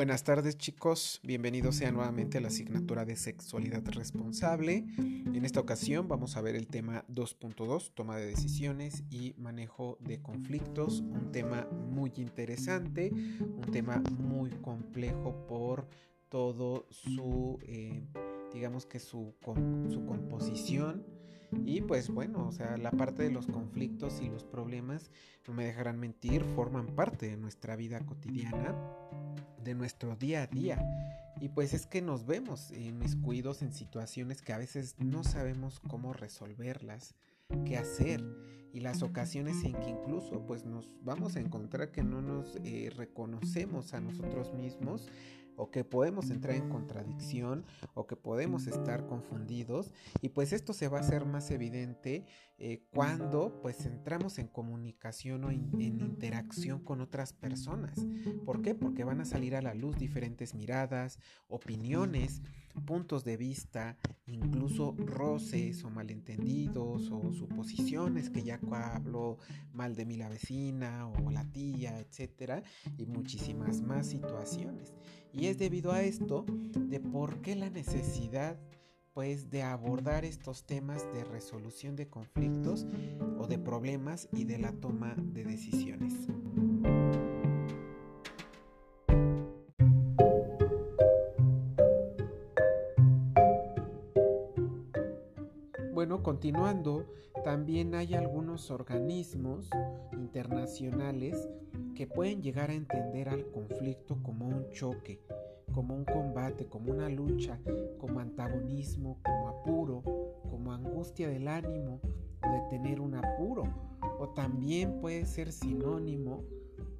Buenas tardes chicos, bienvenidos sean nuevamente a la asignatura de sexualidad responsable. En esta ocasión vamos a ver el tema 2.2, toma de decisiones y manejo de conflictos, un tema muy interesante, un tema muy complejo por todo su, eh, digamos que su, su composición. Y pues bueno, o sea, la parte de los conflictos y los problemas, no me dejarán mentir, forman parte de nuestra vida cotidiana, de nuestro día a día. Y pues es que nos vemos inmiscuidos en situaciones que a veces no sabemos cómo resolverlas, qué hacer. Y las ocasiones en que incluso pues nos vamos a encontrar que no nos eh, reconocemos a nosotros mismos o que podemos entrar en contradicción o que podemos estar confundidos y pues esto se va a hacer más evidente eh, cuando pues entramos en comunicación o en interacción con otras personas. ¿Por qué? Porque van a salir a la luz diferentes miradas, opiniones, puntos de vista, incluso roces o malentendidos o suposiciones que ya hablo mal de mí la vecina o la tía, etcétera, y muchísimas más situaciones. Y es debido a esto de por qué la necesidad pues de abordar estos temas de resolución de conflictos o de problemas y de la toma de decisiones. Continuando, también hay algunos organismos internacionales que pueden llegar a entender al conflicto como un choque, como un combate, como una lucha, como antagonismo, como apuro, como angustia del ánimo o de tener un apuro. O también puede ser sinónimo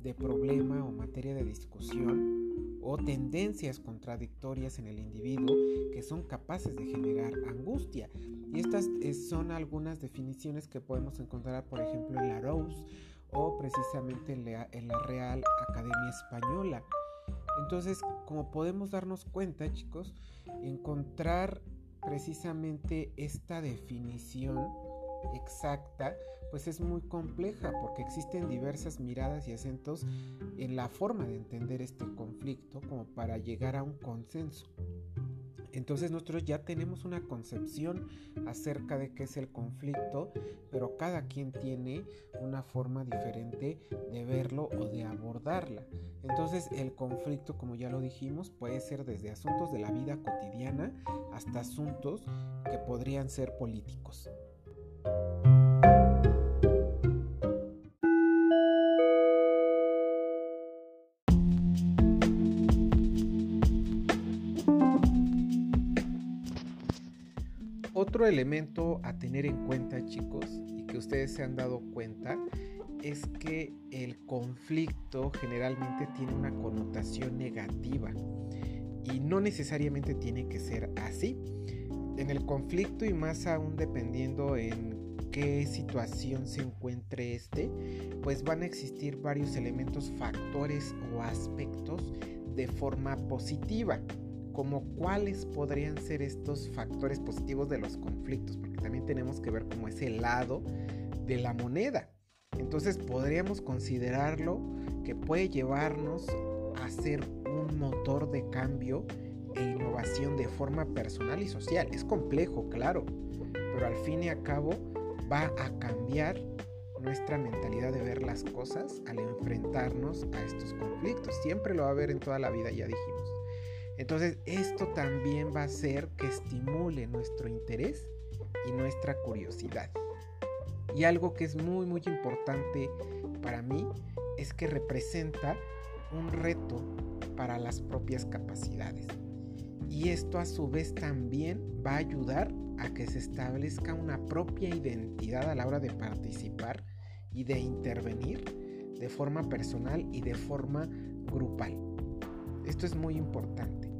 de problema o materia de discusión o tendencias contradictorias en el individuo que son capaces de generar angustia. Y estas eh, son algunas definiciones que podemos encontrar, por ejemplo, en la Rose o precisamente en la, Real Academia Española. Entonces, como podemos darnos cuenta, chicos, encontrar precisamente esta definición exacta, pues es muy compleja porque existen diversas miradas y acentos en la forma de entender este conflicto como para llegar a un consenso. Entonces nosotros ya tenemos una concepción acerca de qué es el conflicto, pero cada quien tiene una forma diferente de verlo o de abordarla. Entonces el conflicto, como ya lo dijimos, puede ser desde asuntos de la vida cotidiana hasta asuntos que podrían ser políticos. Otro elemento a tener en cuenta, chicos, y que ustedes se han dado cuenta, es que el conflicto generalmente tiene una connotación negativa y no necesariamente tiene que ser así. En el conflicto y más aún dependiendo en qué situación se encuentre este, pues van a existir varios elementos, factores o aspectos de forma positiva como cuáles podrían ser estos factores positivos de los conflictos, porque también tenemos que ver cómo es el lado de la moneda. Entonces podríamos considerarlo que puede llevarnos a ser un motor de cambio e innovación de forma personal y social. Es complejo, claro, pero al fin y al cabo va a cambiar nuestra mentalidad de ver las cosas al enfrentarnos a estos conflictos. Siempre lo va a haber en toda la vida, ya dijimos. Entonces esto también va a hacer que estimule nuestro interés y nuestra curiosidad. Y algo que es muy muy importante para mí es que representa un reto para las propias capacidades. Y esto a su vez también va a ayudar a que se establezca una propia identidad a la hora de participar y de intervenir de forma personal y de forma grupal. Esto es muy importante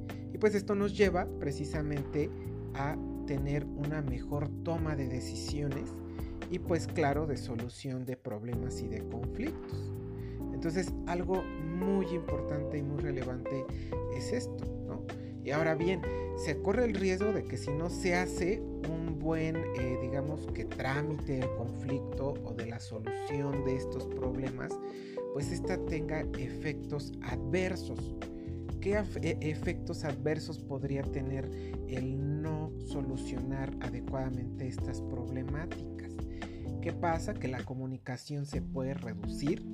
pues esto nos lleva precisamente a tener una mejor toma de decisiones y pues claro de solución de problemas y de conflictos. Entonces algo muy importante y muy relevante es esto, ¿no? Y ahora bien, se corre el riesgo de que si no se hace un buen, eh, digamos que trámite del conflicto o de la solución de estos problemas, pues esta tenga efectos adversos qué e, efectos adversos podría tener el no solucionar adecuadamente estas problemáticas? ¿Qué pasa? Que la comunicación se puede reducir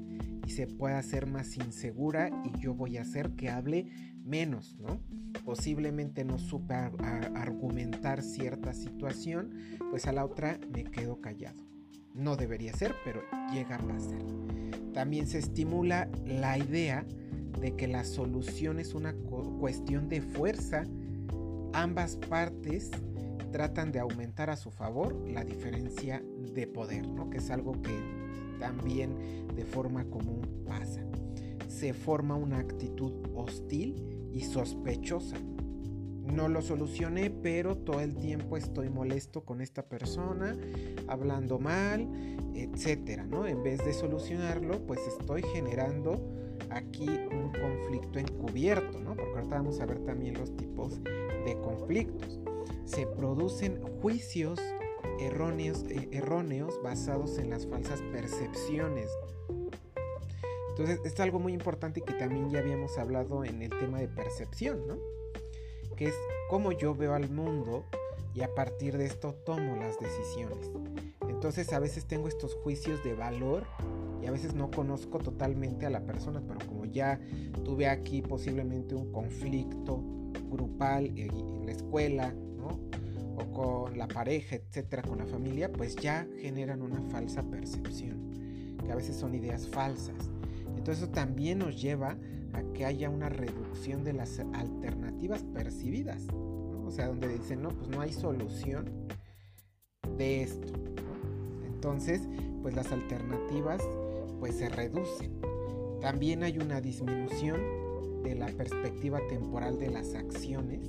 y se puede hacer más insegura y yo voy a hacer que hable menos, ¿no? Posiblemente no supe argumentar cierta situación, pues a la otra me quedo callado. No debería ser, pero llega a pasar. También se estimula la idea de que la solución es una cuestión de fuerza. Ambas partes tratan de aumentar a su favor la diferencia de poder, ¿no? que es algo que también de forma común pasa. Se forma una actitud hostil y sospechosa. No lo solucioné, pero todo el tiempo estoy molesto con esta persona, hablando mal, etcétera, ¿no? En vez de solucionarlo, pues estoy generando aquí un conflicto encubierto, ¿no? Porque ahorita vamos a ver también los tipos de conflictos. Se producen juicios erróneos, eh, erróneos basados en las falsas percepciones. Entonces, es algo muy importante que también ya habíamos hablado en el tema de percepción, ¿no? Que es cómo yo veo al mundo y a partir de esto tomo las decisiones. Entonces, a veces tengo estos juicios de valor y a veces no conozco totalmente a la persona, pero como ya tuve aquí posiblemente un conflicto grupal en la escuela, ¿no? o con la pareja, etcétera, con la familia, pues ya generan una falsa percepción, que a veces son ideas falsas. Entonces eso también nos lleva a que haya una reducción de las alternativas percibidas, o sea, donde dicen, no, pues no hay solución de esto. Entonces, pues las alternativas pues se reducen. También hay una disminución de la perspectiva temporal de las acciones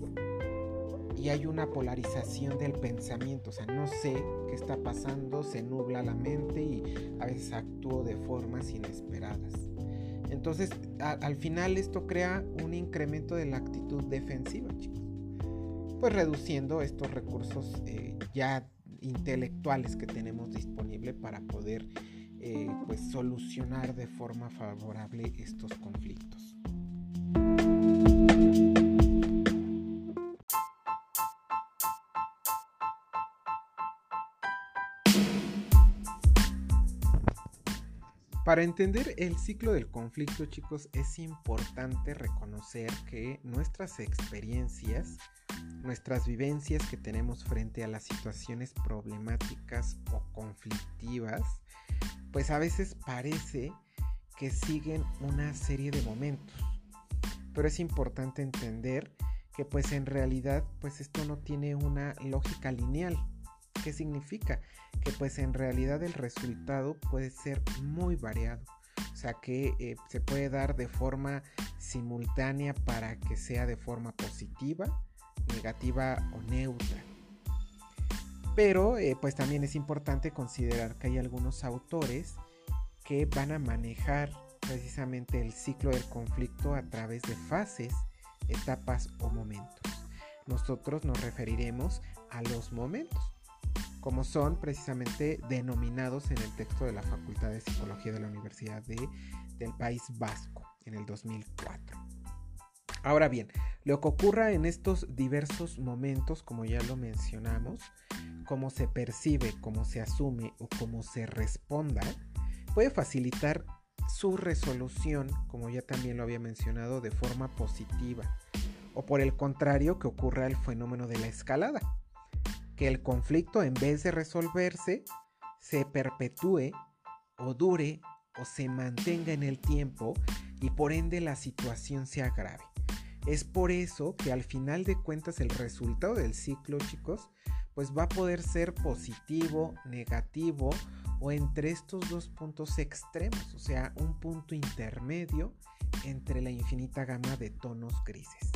y hay una polarización del pensamiento, o sea, no sé qué está pasando, se nubla la mente y a veces actúo de formas inesperadas. Entonces, al final esto crea un incremento de la actitud defensiva, chicos. Pues reduciendo estos recursos eh, ya intelectuales que tenemos disponible para poder eh, pues solucionar de forma favorable estos conflictos. Para entender el ciclo del conflicto, chicos, es importante reconocer que nuestras experiencias, nuestras vivencias que tenemos frente a las situaciones problemáticas o conflictivas, pues a veces parece que siguen una serie de momentos. Pero es importante entender que pues en realidad pues esto no tiene una lógica lineal. ¿Qué significa? Que pues en realidad el resultado puede ser muy variado. O sea que eh, se puede dar de forma simultánea para que sea de forma positiva, negativa o neutra. Pero eh, pues también es importante considerar que hay algunos autores que van a manejar precisamente el ciclo del conflicto a través de fases, etapas o momentos. Nosotros nos referiremos a los momentos como son precisamente denominados en el texto de la Facultad de Psicología de la Universidad del País Vasco en el 2004. Ahora bien, lo que ocurra en estos diversos momentos, como ya lo mencionamos, cómo se percibe, cómo se asume o cómo se responda, puede facilitar su resolución, como ya también lo había mencionado, de forma positiva. O por el contrario, que ocurra el fenómeno de la escalada, que el conflicto en vez de resolverse, se perpetúe o dure o se mantenga en el tiempo y por ende la situación se agrave. Es por eso que al final de cuentas el resultado del ciclo, chicos, pues va a poder ser positivo, negativo o entre estos dos puntos extremos, o sea, un punto intermedio entre la infinita gama de tonos grises.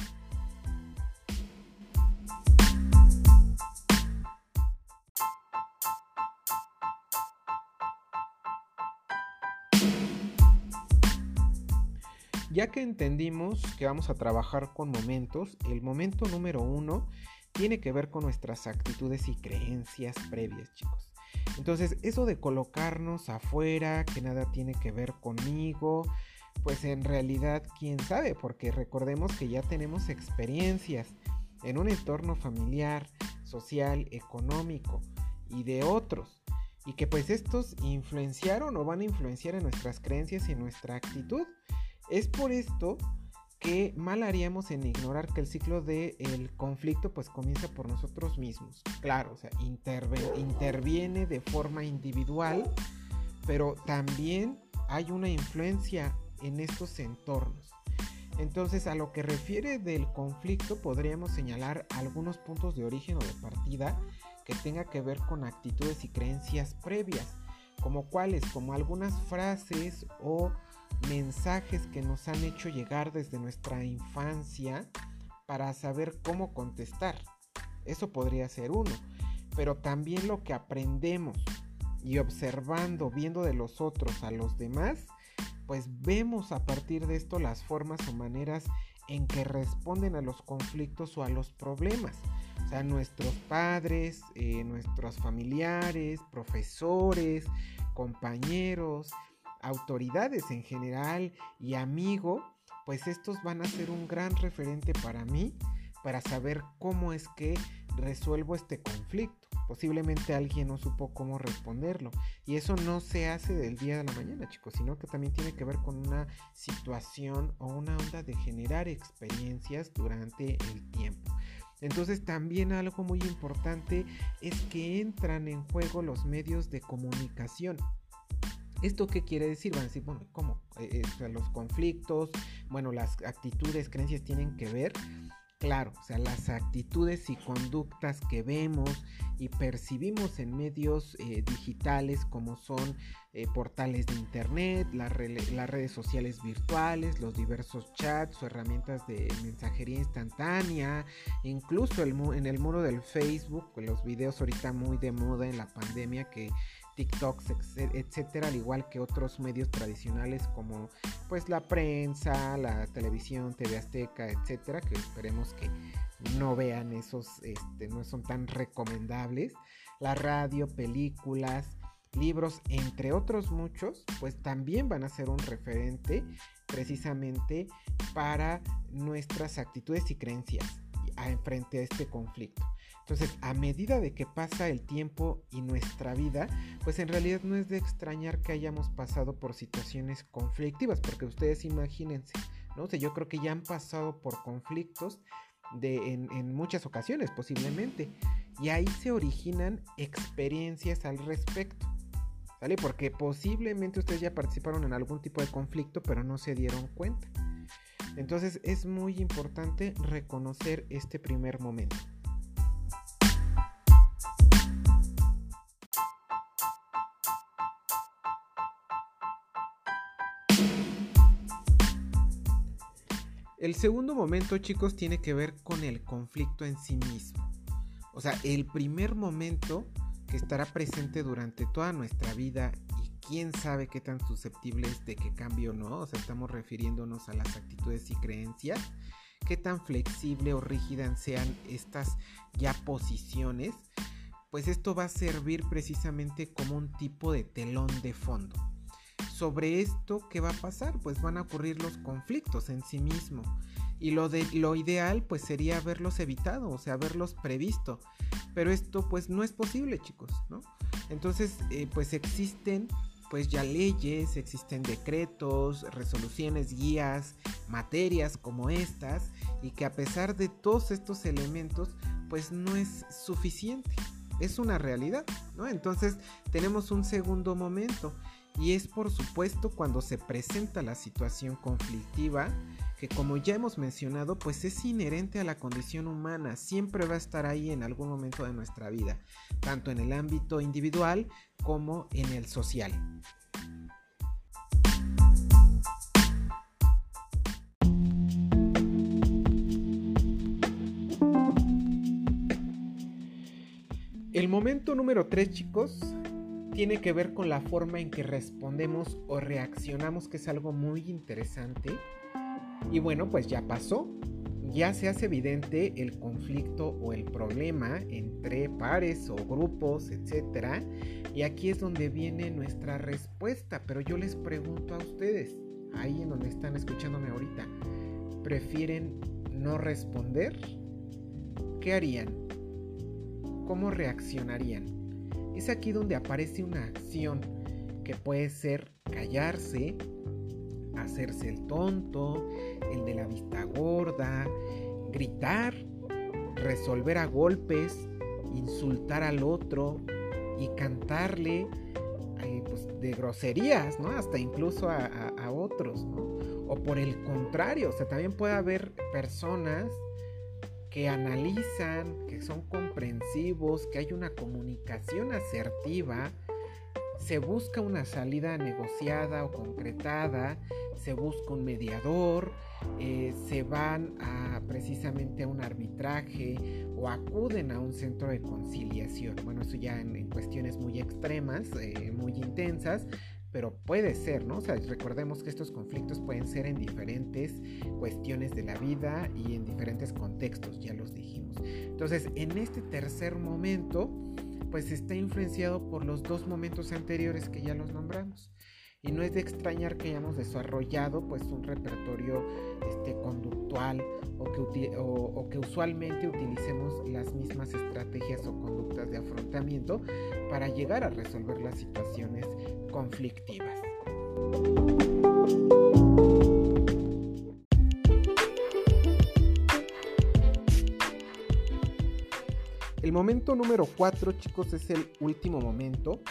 Ya que entendimos que vamos a trabajar con momentos, el momento número uno tiene que ver con nuestras actitudes y creencias previas, chicos. Entonces, eso de colocarnos afuera, que nada tiene que ver conmigo, pues en realidad quién sabe, porque recordemos que ya tenemos experiencias en un entorno familiar, social, económico y de otros, y que pues estos influenciaron o van a influenciar en nuestras creencias y en nuestra actitud. Es por esto que mal haríamos en ignorar que el ciclo del el conflicto pues comienza por nosotros mismos. Claro, o sea, interviene de forma individual, pero también hay una influencia en estos entornos. Entonces, a lo que refiere del conflicto, podríamos señalar algunos puntos de origen o de partida que tenga que ver con actitudes y creencias previas, como cuáles, como algunas frases o mensajes que nos han hecho llegar desde nuestra infancia para saber cómo contestar. Eso podría ser uno. Pero también lo que aprendemos y observando, viendo de los otros a los demás, pues vemos a partir de esto las formas o maneras en que responden a los conflictos o a los problemas. O sea, nuestros padres, eh, nuestros familiares, profesores, compañeros, autoridades en general y amigo, pues estos van a ser un gran referente para mí para saber cómo es que resuelvo este conflicto. Posiblemente alguien no supo cómo responderlo. Y eso no se hace del día de la mañana, chicos, sino que también tiene que ver con una situación o una onda de generar experiencias durante el tiempo. Entonces también algo muy importante es que entran en juego los medios de comunicación. ¿Esto qué quiere decir? Van a decir, bueno, ¿cómo? Eh, eh, los conflictos, bueno, las actitudes, creencias tienen que ver. Claro, o sea, las actitudes y conductas que vemos y percibimos en medios eh, digitales como son portales de internet, las redes sociales virtuales, los diversos chats o herramientas de mensajería instantánea, incluso en el muro del Facebook, los videos ahorita muy de moda en la pandemia que TikToks, etcétera, al igual que otros medios tradicionales como pues la prensa, la televisión, TV Azteca, etcétera, que esperemos que no vean esos, este, no son tan recomendables. La radio, películas, libros, entre otros muchos, pues también van a ser un referente precisamente para nuestras actitudes y creencias frente a este conflicto. Entonces, a medida de que pasa el tiempo y nuestra vida, pues en realidad no es de extrañar que hayamos pasado por situaciones conflictivas, porque ustedes imagínense, ¿no? sé yo creo que ya han pasado por conflictos de, en, en muchas ocasiones posiblemente, y ahí se originan experiencias al respecto. ¿Vale? Porque posiblemente ustedes ya participaron en algún tipo de conflicto, pero no se dieron cuenta. Entonces es muy importante reconocer este primer momento. El segundo momento, chicos, tiene que ver con el conflicto en sí mismo. O sea, el primer momento que estará presente durante toda nuestra vida quién sabe qué tan susceptible es de que cambie o no. O sea, estamos refiriéndonos a las actitudes y creencias. Qué tan flexible o rígidas sean estas ya posiciones. Pues esto va a servir precisamente como un tipo de telón de fondo sobre esto, ¿qué va a pasar? Pues van a ocurrir los conflictos en sí mismo. Y lo, de, lo ideal pues sería haberlos evitado, o sea, haberlos previsto. Pero esto pues no es posible, chicos, ¿no? Entonces, eh, pues existen pues ya leyes, existen decretos, resoluciones, guías, materias como estas, y que a pesar de todos estos elementos, pues no es suficiente. Es una realidad, ¿no? Entonces tenemos un segundo momento y es por supuesto cuando se presenta la situación conflictiva, que como ya hemos mencionado, pues es inherente a la condición humana, siempre va a estar ahí en algún momento de nuestra vida, tanto en el ámbito individual como en el social. El momento número 3, chicos, tiene que ver con la forma en que respondemos o reaccionamos, que es algo muy interesante. Y bueno, pues ya pasó. Ya se hace evidente el conflicto o el problema entre pares o grupos, etc. Y aquí es donde viene nuestra respuesta. Pero yo les pregunto a ustedes, ahí en donde están escuchándome ahorita, prefieren no responder, ¿qué harían? ¿Cómo reaccionarían? Es aquí donde aparece una acción que puede ser callarse, hacerse el tonto, el de la vista gorda, gritar, resolver a golpes, insultar al otro y cantarle eh, pues, de groserías, ¿no? Hasta incluso a, otros. O por el contrario, o sea, también puede haber personas que analizan, que son comprensivos, que hay una comunicación asertiva, se busca una salida negociada o concretada, se busca un mediador, eh, se van precisamente a un arbitraje o acuden a un centro de conciliación. Bueno, eso ya en, cuestiones muy extremas, eh, muy intensas, pero puede ser, ¿no? O sea, recordemos que estos conflictos pueden ser en diferentes cuestiones de la vida y en diferentes contextos, ya los dijimos. Entonces, en este tercer momento, pues está influenciado por los dos momentos anteriores que ya los nombramos. Y no es de extrañar que hayamos desarrollado pues un repertorio este, conductual o que, o que usualmente utilicemos las mismas estrategias o conductas de afrontamiento para llegar a resolver las situaciones conflictivas. El momento número 4, chicos, es el último momento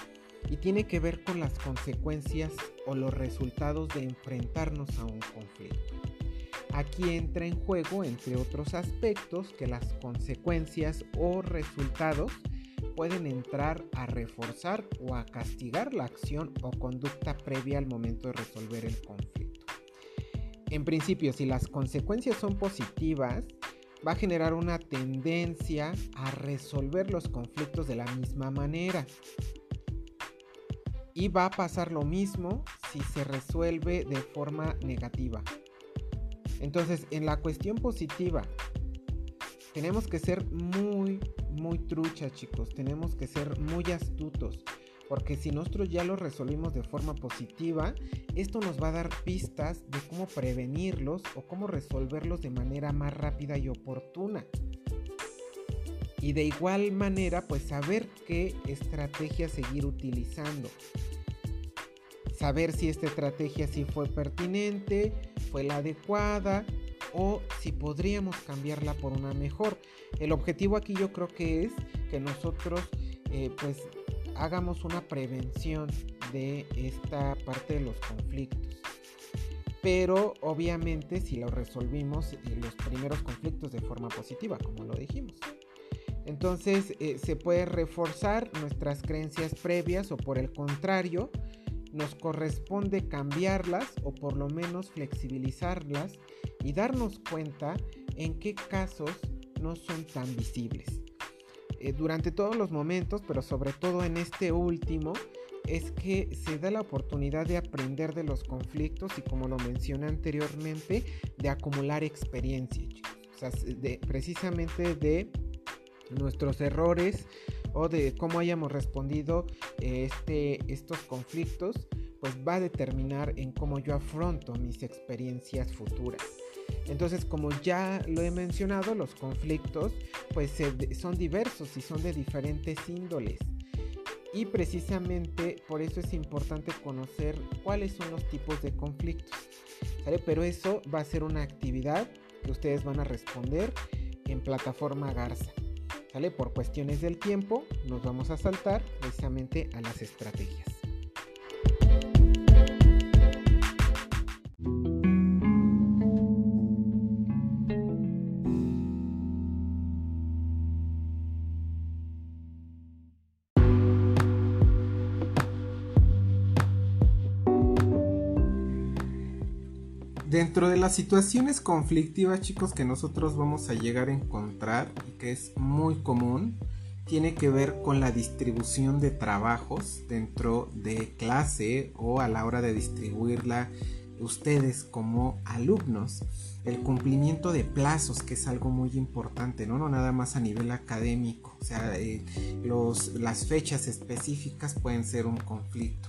y tiene que ver con las consecuencias o los resultados de enfrentarnos a un conflicto. Aquí entra en juego, entre otros aspectos, que las consecuencias o resultados pueden entrar a reforzar o a castigar la acción o conducta previa al momento de resolver el conflicto. En principio, si las consecuencias son positivas, va a generar una tendencia a resolver los conflictos de la misma manera. Y va a pasar lo mismo si se resuelve de forma negativa. Entonces, en la cuestión positiva, tenemos que ser muy, muy truchas, chicos. Tenemos que ser muy astutos. Porque si nosotros ya lo resolvimos de forma positiva, esto nos va a dar pistas de cómo prevenirlos o cómo resolverlos de manera más rápida y oportuna. Y de igual manera, pues saber qué estrategia seguir utilizando. Saber si esta estrategia sí fue pertinente, fue la adecuada o si podríamos cambiarla por una mejor. El objetivo aquí yo creo que es que nosotros eh, pues hagamos una prevención de esta parte de los conflictos. Pero obviamente si lo resolvimos eh, los primeros conflictos de forma positiva, como lo dijimos. Entonces eh, se puede reforzar nuestras creencias previas o por el contrario, nos corresponde cambiarlas o por lo menos flexibilizarlas y darnos cuenta en qué casos no son tan visibles. Eh, durante todos los momentos, pero sobre todo en este último, es que se da la oportunidad de aprender de los conflictos y como lo mencioné anteriormente, de acumular experiencia, precisamente de nuestros errores o de cómo hayamos respondido eh, este, estos conflictos, pues va a determinar en cómo yo afronto mis experiencias futuras. Entonces, como ya lo he mencionado, los conflictos pues son diversos y son de diferentes índoles. Y precisamente por eso es importante conocer cuáles son los tipos de conflictos. Pero eso va a ser una actividad que ustedes van a responder en plataforma Garza. ¿Sale? Por cuestiones del tiempo nos vamos a saltar precisamente a las estrategias. Dentro de las situaciones conflictivas, chicos, que nosotros vamos a llegar a encontrar y que es muy común, tiene que ver con la distribución de trabajos dentro de clase o a la hora de distribuirla ustedes como alumnos. El cumplimiento de plazos, que es algo muy importante, no, no nada más a nivel académico. O sea, eh, los, las fechas específicas pueden ser un conflicto.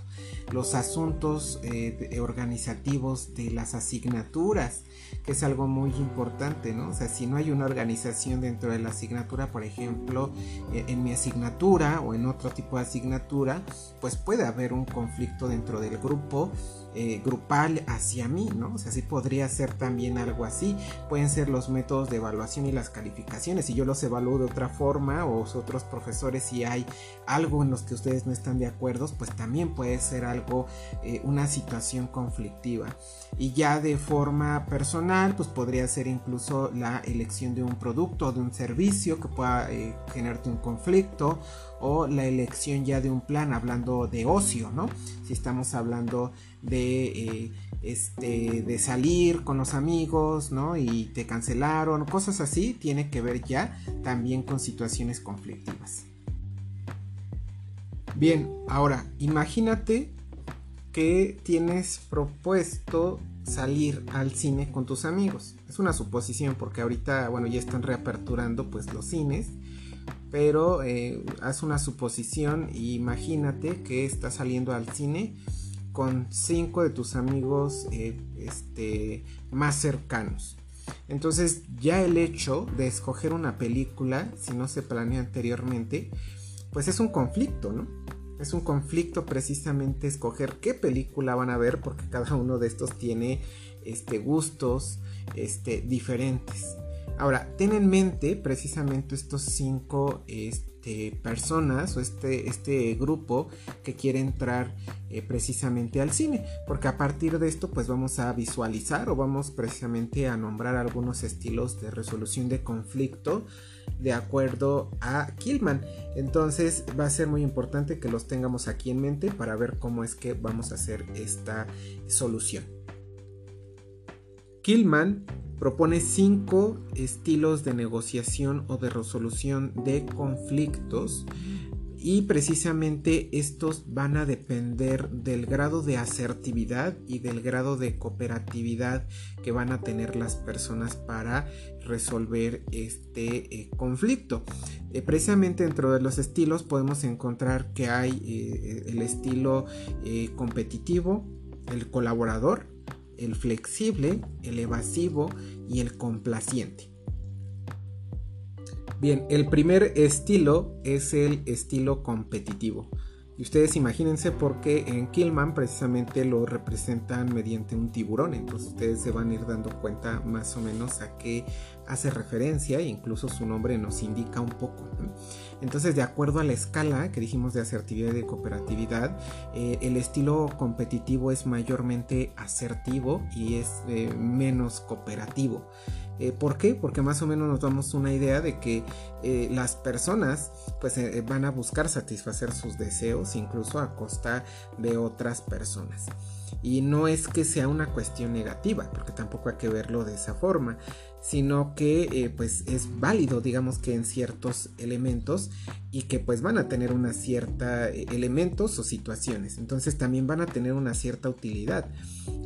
los asuntos eh, organizativos de las asignaturas, que es algo muy importante, ¿no? O sea, si no hay una organización dentro de la asignatura, por ejemplo, eh, en mi asignatura o en otro tipo de asignatura, pues puede haber un conflicto dentro del grupo eh, grupal hacia mí, ¿no? O sea, sí podría ser también algo así. Pueden ser los métodos de evaluación y las calificaciones. Si yo los evalúo de otra forma o otros profesores, si hay algo en los que ustedes no están de acuerdo, pues también puede ser algo, eh, una situación conflictiva. Y ya de forma personal, pues podría ser incluso la elección de un producto o de un servicio que pueda eh, generarte un conflicto o la elección ya de un plan hablando de ocio, ¿no? Si estamos hablando de, eh, este, de salir con los amigos, ¿no? Y te cancelaron, cosas así, tiene que ver ya también con situaciones conflictivas. Bien, ahora imagínate que tienes propuesto salir al cine con tus amigos. Es una suposición porque ahorita, bueno, ya están reaperturando pues los cines pero eh, haz una suposición y imagínate que estás saliendo al cine con cinco de tus amigos eh, este, más cercanos. Entonces ya el hecho de escoger una película, si no se planea anteriormente, pues es un conflicto, ¿no? Es un conflicto precisamente escoger qué película van a ver porque cada uno de estos tiene este, gustos este, diferentes. Ahora, ten en mente precisamente estos cinco este, personas o este, este grupo que quiere entrar eh, precisamente al cine, porque a partir de esto pues vamos a visualizar o vamos precisamente a nombrar algunos estilos de resolución de conflicto de acuerdo a Killman. Entonces va a ser muy importante que los tengamos aquí en mente para ver cómo es que vamos a hacer esta solución. Killman propone cinco estilos de negociación o de resolución de conflictos y precisamente estos van a depender del grado de asertividad y del grado de cooperatividad que van a tener las personas para resolver este eh, conflicto. Eh, precisamente dentro de los estilos podemos encontrar que hay eh, el estilo competitivo, el colaborador, el flexible, el evasivo y el complaciente. Bien, el primer estilo es el estilo competitivo. Y ustedes imagínense porque en Killman precisamente lo representan mediante un tiburón. Entonces ustedes se van a ir dando cuenta más o menos a qué hace referencia e incluso su nombre nos indica un poco. Entonces de acuerdo a la escala que dijimos de asertividad y de cooperatividad, eh, el estilo competitivo es mayormente asertivo y es eh, menos cooperativo. Eh, ¿Por qué? Porque más o menos nos damos una idea de que las personas pues van a buscar satisfacer sus deseos incluso a costa de otras personas. Y no es que sea una cuestión negativa, porque tampoco hay que verlo de esa forma, sino que eh, pues es válido digamos que en ciertos elementos y que pues van a tener una cierta eh, elementos o situaciones. Entonces también van a tener una cierta utilidad.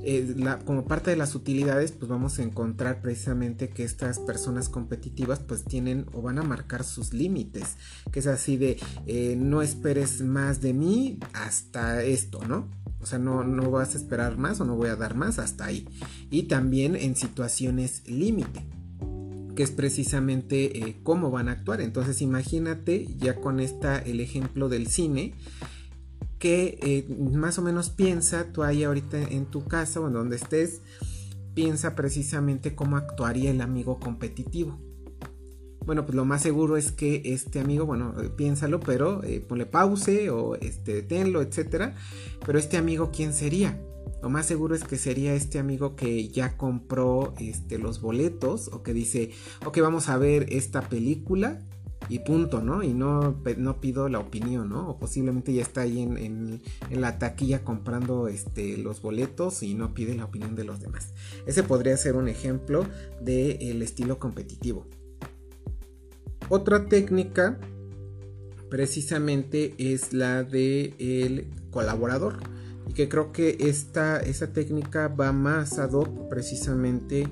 Eh, como parte de las utilidades pues vamos a encontrar precisamente que estas personas competitivas pues tienen o van a marcar sus límites. Que es así de no esperes más de mí hasta esto no o sea, no, no vas a esperar más o no voy a dar más hasta ahí. Y también en situaciones límite que es precisamente eh, cómo van a actuar. Entonces imagínate ya con esta el ejemplo del cine que eh, más o menos piensa tú ahí ahorita en tu casa o en donde estés piensa precisamente cómo actuaría el amigo competitivo. Bueno, pues lo más seguro es que este amigo, bueno, eh, piénsalo, pero ponle pause o este, deténlo, etcétera. Pero este amigo, ¿quién sería? Lo más seguro es que sería este amigo que ya compró este, los boletos o que dice, ok, vamos a ver esta película y punto, ¿no? Y no, pido la opinión, ¿no? O posiblemente ya está ahí en, la taquilla comprando este, los boletos y no pide la opinión de los demás. Ese podría ser un ejemplo del estilo competitivo. Otra técnica precisamente es la de el colaborador y que creo que esta, esa técnica va más ad hoc precisamente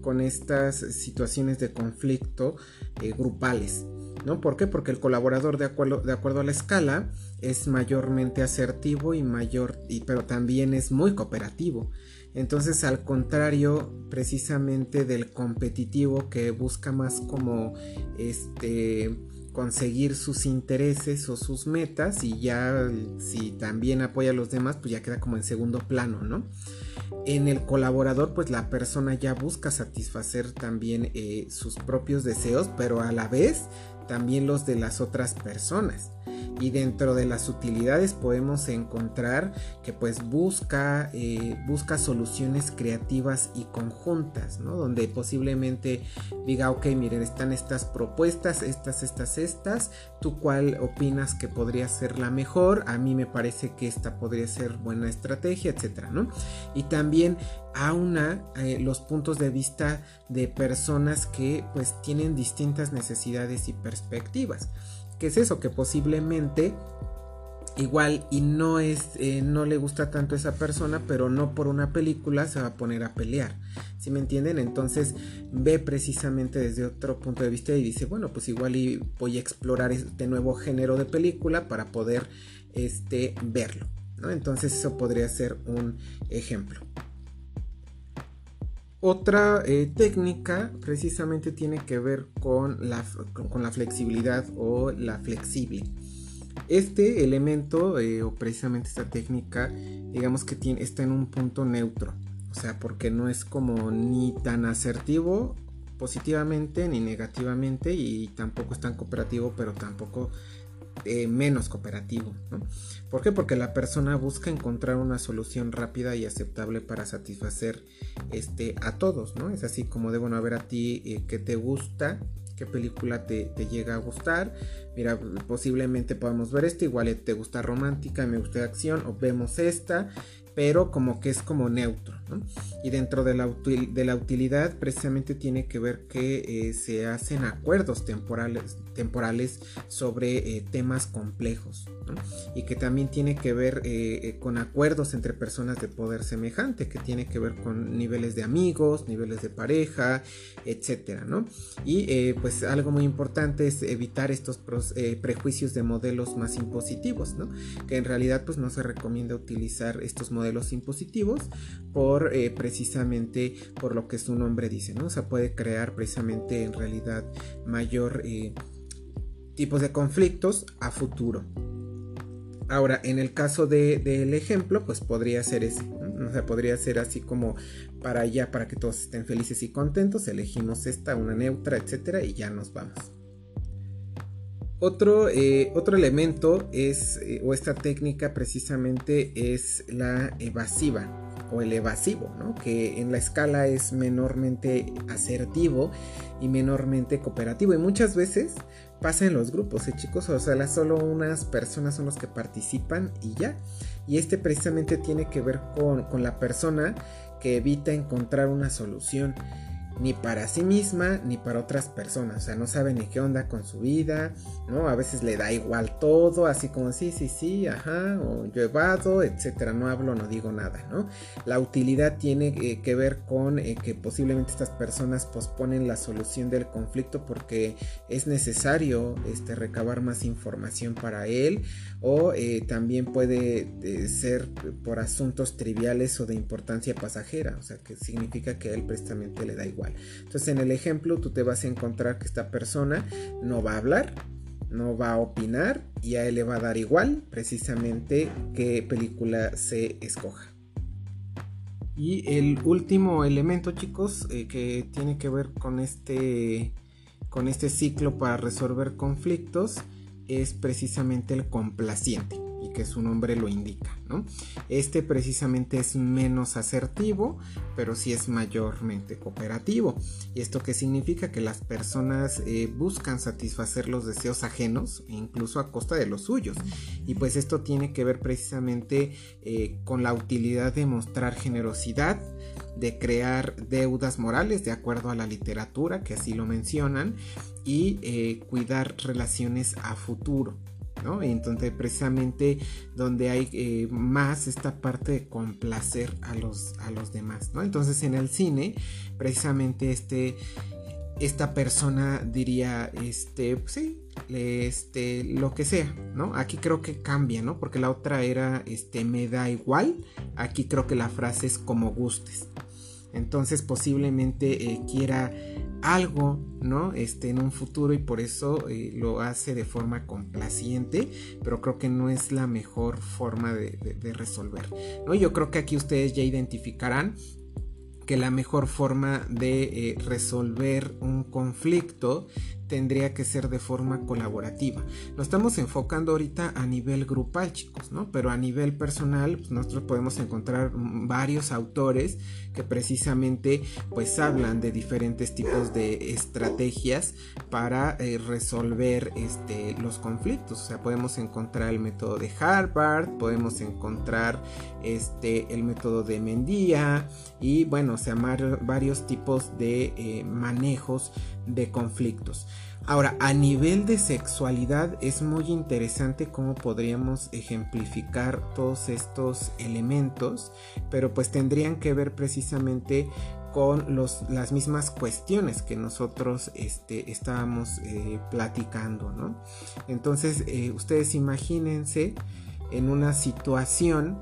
con estas situaciones de conflicto eh, grupales. ¿no? ¿Por qué? Porque el colaborador, de acuerdo, de acuerdo a la escala, es mayormente asertivo y mayor, y, pero también es muy cooperativo. Entonces, al contrario, precisamente del competitivo que busca más como este conseguir sus intereses o sus metas y ya si también apoya a los demás, pues ya queda como en segundo plano, ¿no? En el colaborador, pues la persona ya busca satisfacer también eh, sus propios deseos, pero a la vez también los de las otras personas y dentro de las utilidades podemos encontrar que pues busca, eh, busca soluciones creativas y conjuntas, ¿no? Donde posiblemente diga, ok, miren, están estas propuestas, estas, estas, estas, tú cuál opinas que podría ser la mejor, a mí me parece que esta podría ser buena estrategia, etcétera, ¿no? Y también aúna eh, los puntos de vista de personas que pues tienen distintas necesidades y perspectivas. ¿Qué es eso? Que posiblemente igual y no es eh, no le gusta tanto esa persona pero no por una película se va a poner a pelear ¿sí me entienden? entonces ve precisamente desde otro punto de vista y dice bueno pues igual y voy a explorar este nuevo género de película para poder este verlo ¿no? entonces eso podría ser un ejemplo otra eh, técnica precisamente tiene que ver con la, con la, flexibilidad o la flexible. Este elemento eh, o precisamente esta técnica digamos que tiene, está en un punto neutro. O sea, porque no es como ni tan asertivo positivamente ni negativamente y tampoco es tan cooperativo pero tampoco eh, menos cooperativo. ¿no? ¿Por qué? Porque la persona busca encontrar una solución rápida y aceptable para satisfacer este, a todos. ¿no? Es así como de, bueno, a ver a ti eh, qué te gusta, qué película te, llega a gustar. Mira, posiblemente podamos ver esta, igual te gusta romántica, me gusta acción, o vemos esta pero como que es como neutro. Y dentro de la, utilidad precisamente tiene que ver que eh, se hacen acuerdos temporales, temporales sobre eh, temas complejos y que también tiene que ver eh, con acuerdos entre personas de poder semejante, que tiene que ver con niveles de amigos, niveles de pareja, etcétera, ¿no? Y pues algo muy importante es evitar estos prejuicios de modelos más impositivos, ¿no? Que en realidad pues no se recomienda utilizar estos modelos los impositivos por eh, precisamente por lo que su nombre dice, ¿no? O sea, puede crear precisamente en realidad mayor eh, tipos de conflictos a futuro. Ahora, en el caso del ejemplo, pues podría ser ese, o sea, podría ser así como para allá, para que todos estén felices y contentos, elegimos esta, una neutra, etcétera, y ya nos vamos. Otro, eh, otro elemento es, o esta técnica precisamente es la evasiva o el evasivo, ¿no? que en la escala es menormente asertivo y menormente cooperativo. Y muchas veces pasa en los grupos, ¿eh, chicos? O sea, solo unas personas son los que participan y ya. Y este precisamente tiene que ver con, con la persona que evita encontrar una solución ni para sí misma ni para otras personas. O sea, no sabe ni qué onda con su vida, ¿no? A veces le da igual todo, así como sí, sí, sí, ajá, o yo evado, etcétera. No hablo, no digo nada, ¿no? La utilidad tiene eh, que ver con eh, que posiblemente estas personas posponen la solución del conflicto porque es necesario este, recabar más información para él, o eh, también puede ser por asuntos triviales o de importancia pasajera, o sea, que significa que él precisamente le da igual. Entonces en el ejemplo tú te vas a encontrar que esta persona no va a hablar, no va a opinar y a él le va a dar igual precisamente qué película se escoja. Y el último elemento chicos eh, que tiene que ver con este, con este ciclo para resolver conflictos es precisamente el complaciente que su nombre lo indica, ¿no? Este precisamente es menos asertivo, pero sí es mayormente cooperativo. ¿Y esto qué significa? Que las personas eh, buscan satisfacer los deseos ajenos, incluso a costa de los suyos. Y pues esto tiene que ver precisamente eh, con la utilidad de mostrar generosidad, de crear deudas morales de acuerdo a la literatura, que así lo mencionan, y eh, cuidar relaciones a futuro. Entonces precisamente donde hay eh, más esta parte de complacer a los, a los demás, ¿no? Entonces en el cine precisamente este esta persona diría, este, pues sí, este, lo que sea, ¿no? Aquí creo que cambia, ¿no? Porque la otra era, este, me da igual. Aquí creo que la frase es como gustes. Entonces posiblemente eh, quiera algo, ¿no? Este, en un futuro y por eso eh, lo hace de forma complaciente, pero creo que no es la mejor forma de, resolver, ¿no? Yo creo que aquí ustedes ya identificarán que la mejor forma de eh, resolver un conflicto tendría que ser de forma colaborativa. Lo estamos enfocando ahorita a nivel grupal, chicos, ¿no? Pero a nivel personal, pues, nosotros podemos encontrar varios autores que precisamente pues hablan de diferentes tipos de estrategias para eh, resolver este, los conflictos. O sea, podemos encontrar el método de Harvard, podemos encontrar este, el método de Mendía y bueno, o sea, varios tipos de eh, manejos de conflictos. Ahora, a nivel de sexualidad es muy interesante cómo podríamos ejemplificar todos estos elementos, pero pues tendrían que ver precisamente con los, las mismas cuestiones que nosotros este, estábamos eh, platicando, ¿no? Entonces, eh, ustedes imagínense en una situación,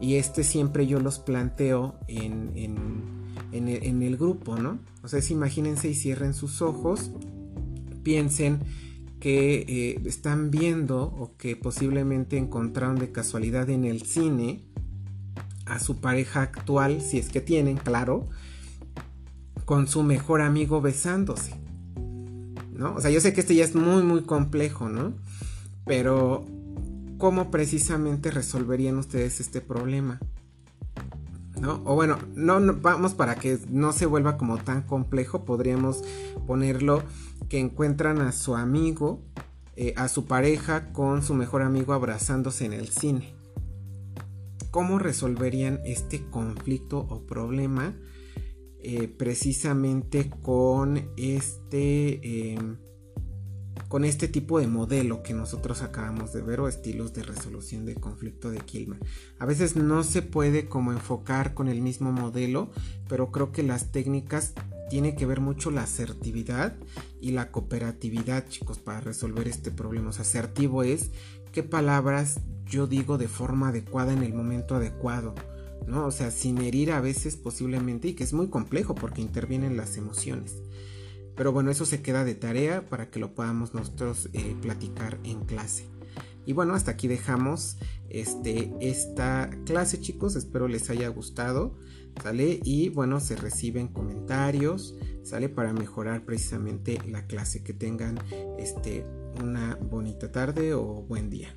y este siempre yo los planteo en, en, el, grupo, ¿no? O sea, imagínense y cierren sus ojos piensen que eh, están viendo o que posiblemente encontraron de casualidad en el cine a su pareja actual, si es que tienen, claro, con su mejor amigo besándose. ¿No? O sea, yo sé que este ya es muy, muy complejo, ¿no? Pero, ¿cómo precisamente resolverían ustedes este problema? ¿No? O bueno, no, vamos para que no se vuelva como tan complejo, podríamos ponerlo que encuentran a su amigo, eh, a su pareja con su mejor amigo abrazándose en el cine. ¿Cómo resolverían este conflicto o problema eh, precisamente con este, em, con este tipo de modelo que nosotros acabamos de ver o estilos de resolución de conflicto de Kilmer? A veces no se puede como enfocar con el mismo modelo, pero creo que las técnicas tiene que ver mucho la asertividad y la cooperatividad, chicos, para resolver este problema. O sea, asertivo es qué palabras yo digo de forma adecuada en el momento adecuado, ¿no? O sea, sin herir a veces posiblemente y que es muy complejo porque intervienen las emociones. Pero bueno, eso se queda de tarea para que lo podamos nosotros eh, platicar en clase. Y bueno, hasta aquí dejamos este, esta clase, chicos. Espero les haya gustado. ¿sale? Y bueno, se reciben comentarios, ¿sale? Para mejorar precisamente la clase. Que tengan este, una bonita tarde o buen día.